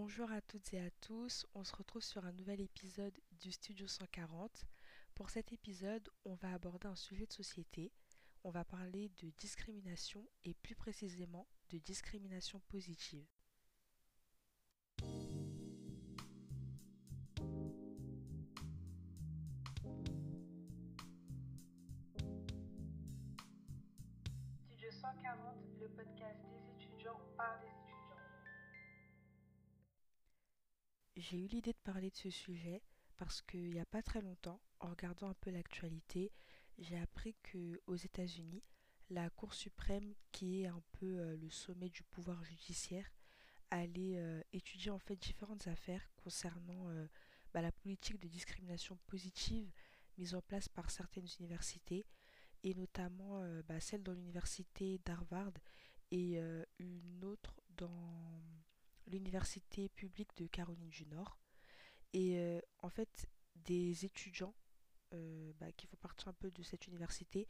Bonjour à toutes et à tous, on se retrouve sur un nouvel épisode du Studio 140. Pour cet épisode, on va aborder un sujet de société. On va parler de discrimination et plus précisément de discrimination positive. Studio 140, le podcast des étudiants par des J'ai eu l'idée de parler de ce sujet parce qu'il n'y a pas très longtemps, en regardant un peu l'actualité, j'ai appris que aux États-Unis, la Cour suprême, qui est un peu euh, le sommet du pouvoir judiciaire, allait euh, étudier en fait différentes affaires concernant euh, bah, la politique de discrimination positive mise en place par certaines universités et notamment bah, celle dans l'université d'Harvard et une autre dans l'université publique de Caroline du Nord. Et euh, en fait, des étudiants euh, bah, qui font partie un peu de cette université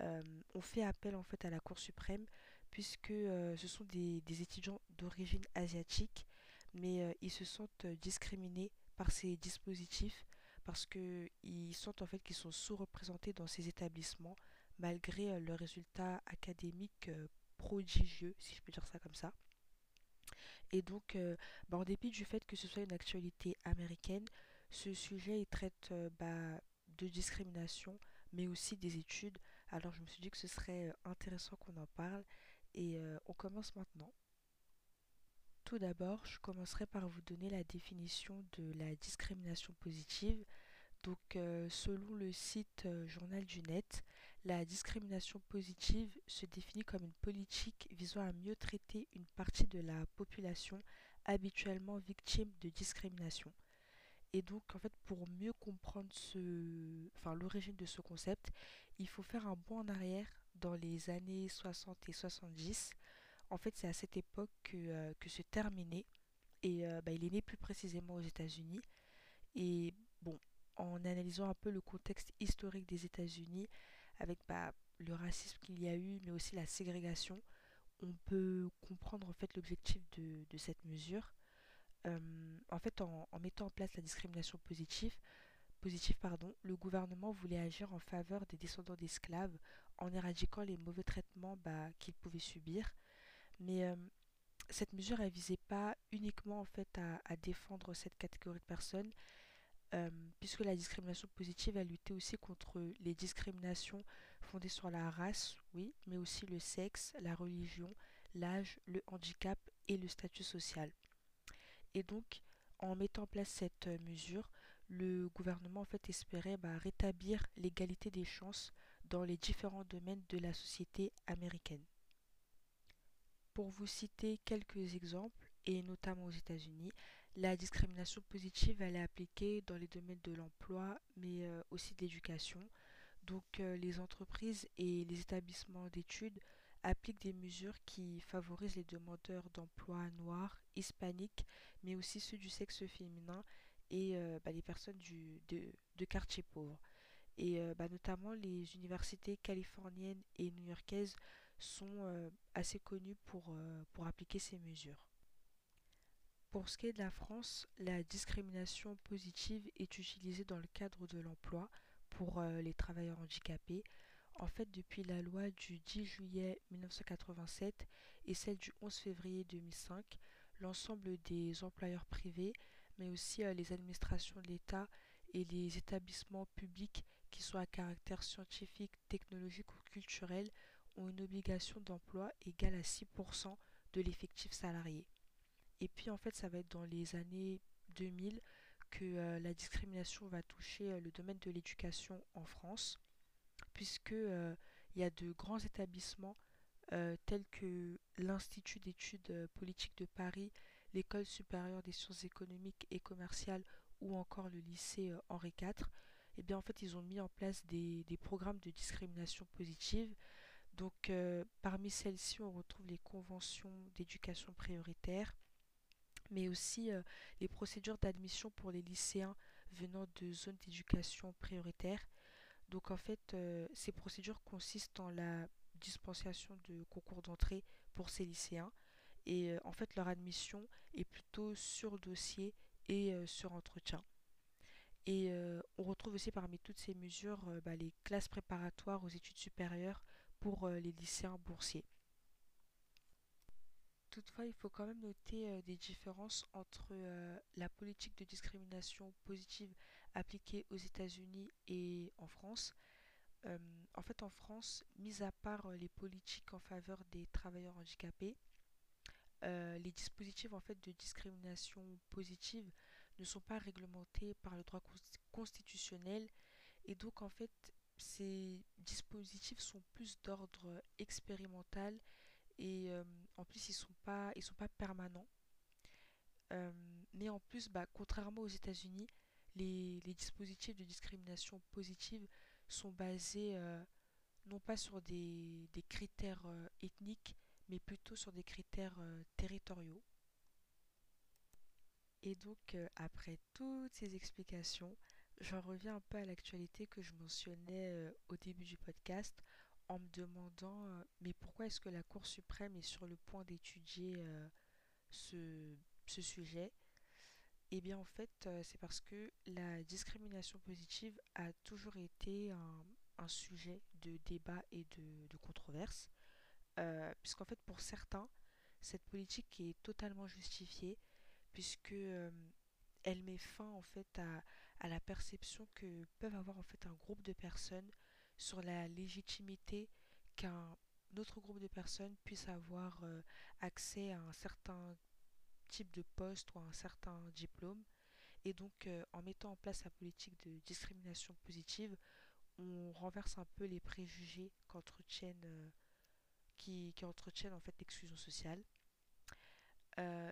euh, ont fait appel en fait à la Cour suprême puisque ce sont des, étudiants d'origine asiatique, mais ils se sentent discriminés par ces dispositifs parce qu'ils sentent en fait qu'ils sont sous-représentés dans ces établissements malgré leurs résultats académiques prodigieux, si je peux dire ça comme ça. Et donc, euh, bah, en dépit du fait que ce soit une actualité américaine, ce sujet traite euh, bah, de discrimination, mais aussi des études. Alors je me suis dit que ce serait euh, intéressant qu'on en parle et on commence maintenant. Tout d'abord, je commencerai par vous donner la définition de la discrimination positive. Donc, selon le site Journal du Net, la discrimination positive se définit comme une politique visant à mieux traiter une partie de la population habituellement victime de discrimination. Et donc, en fait, pour mieux comprendre ce, l'origine de ce concept, il faut faire un bond en arrière dans les années 60 et 70. En fait, c'est à cette époque que, euh, est né. Et bah, il est né plus précisément aux États-Unis. Et bon, en analysant un peu le contexte historique des États-Unis avec bah, le racisme qu'il y a eu, mais aussi la ségrégation, on peut comprendre en fait l'objectif de, cette mesure. Euh, en fait, en, mettant en place la discrimination positive, positive pardon, le gouvernement voulait agir en faveur des descendants d'esclaves en éradiquant les mauvais traitements bah, qu'ils pouvaient subir. Mais euh, cette mesure, elle visait pas uniquement en fait à, à défendre cette catégorie de personnes, euh, puisque la discrimination positive a lutté aussi contre les discriminations fondées sur la race, oui, mais aussi le sexe, la religion, l'âge, le handicap et le statut social. Et donc, en mettant en place cette mesure, le gouvernement en fait espérait bah, rétablir l'égalité des chances dans les différents domaines de la société américaine. Pour vous citer quelques exemples, et notamment aux États-Unis, la discrimination positive elle est appliquée dans les domaines de l'emploi, mais euh, aussi de l'éducation. Donc euh, les entreprises et les établissements d'études appliquent des mesures qui favorisent les demandeurs d'emploi noirs, hispaniques, mais aussi ceux du sexe féminin et euh, bah, les personnes de, de quartiers pauvres. Et bah, notamment les universités californiennes et new-yorkaises sont assez connues pour appliquer ces mesures. Pour ce qui est de la France, la discrimination positive est utilisée dans le cadre de l'emploi pour les travailleurs handicapés. En fait, depuis la loi du 10 juillet 1987 et celle du 11 février 2005, l'ensemble des employeurs privés, mais aussi les administrations de l'État et les établissements publics qui sont à caractère scientifique, technologique ou culturel ont une obligation d'emploi égale à 6% de l'effectif salarié. Et puis en fait ça va être dans les années 2000 que euh, la discrimination va toucher euh, le domaine de l'éducation en France, puisque euh, il y a de grands établissements tels que l'Institut d'études politiques de Paris, l'École supérieure des sciences économiques et commerciales ou encore le lycée Henri IV, eh bien en fait ils ont mis en place des, programmes de discrimination positive. Donc parmi celles-ci on retrouve les conventions d'éducation prioritaire, mais aussi euh, les procédures d'admission pour les lycéens venant de zones d'éducation prioritaire. Donc en fait ces procédures consistent en la dispensation de concours d'entrée pour ces lycéens Et euh, en fait, leur admission est plutôt sur dossier et euh, sur entretien. Et euh, on retrouve aussi parmi toutes ces mesures euh, bah, les classes préparatoires aux études supérieures pour euh, les lycéens boursiers. Toutefois, il faut quand même noter euh, des différences entre euh, la politique de discrimination positive appliquée aux États-Unis et en France. Euh, en fait, en France, mis à part les politiques en faveur des travailleurs handicapés, les dispositifs en fait de discrimination positive ne sont pas réglementés par le droit cons- constitutionnel et donc en fait ces dispositifs sont plus d'ordre expérimental et euh, en plus ils sont pas ils sont pas permanents. Euh, mais en plus bah, contrairement aux États-Unis les, dispositifs de discrimination positive sont basés euh, non pas sur des, des critères ethniques mais plutôt sur des critères territoriaux. Et donc après toutes ces explications j'en reviens un peu à l'actualité que je mentionnais au début du podcast en me demandant euh, mais pourquoi est-ce que la Cour suprême est sur le point d'étudier euh, ce, ce sujet? Eh bien en fait euh, c'est parce que la discrimination positive a toujours été un, un sujet de débat et de, de controverse. Puisqu'en fait pour certains cette politique est totalement justifiée puisque elle met fin en fait à, à la perception que peuvent avoir en fait un groupe de personnes sur la légitimité qu'un autre groupe de personnes puisse avoir euh, accès à un certain type de poste ou à un certain diplôme. Et donc, euh, en mettant en place la politique de discrimination positive, on renverse un peu les préjugés euh, qui, qui entretiennent en fait l'exclusion sociale.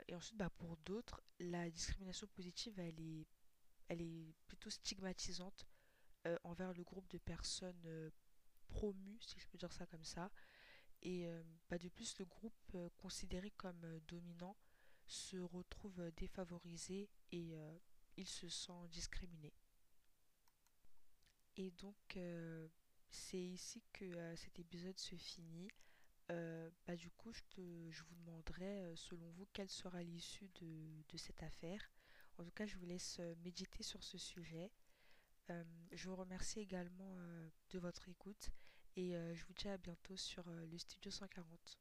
Et ensuite, bah, pour d'autres, la discrimination positive, elle est, elle est plutôt stigmatisante euh, envers le groupe de personnes euh, promues, si je peux dire ça comme ça. Et euh, bah, de plus, le groupe considéré comme dominant se retrouve défavorisé et il se sent discriminé. Et donc, c'est ici que cet épisode se finit. Bah, du coup, je, te- je vous demanderai, selon vous, quelle sera l'issue de, cette affaire. En tout cas, je vous laisse méditer sur ce sujet. Euh, je vous remercie également euh, de votre écoute et euh, je vous dis à bientôt sur le Studio 140.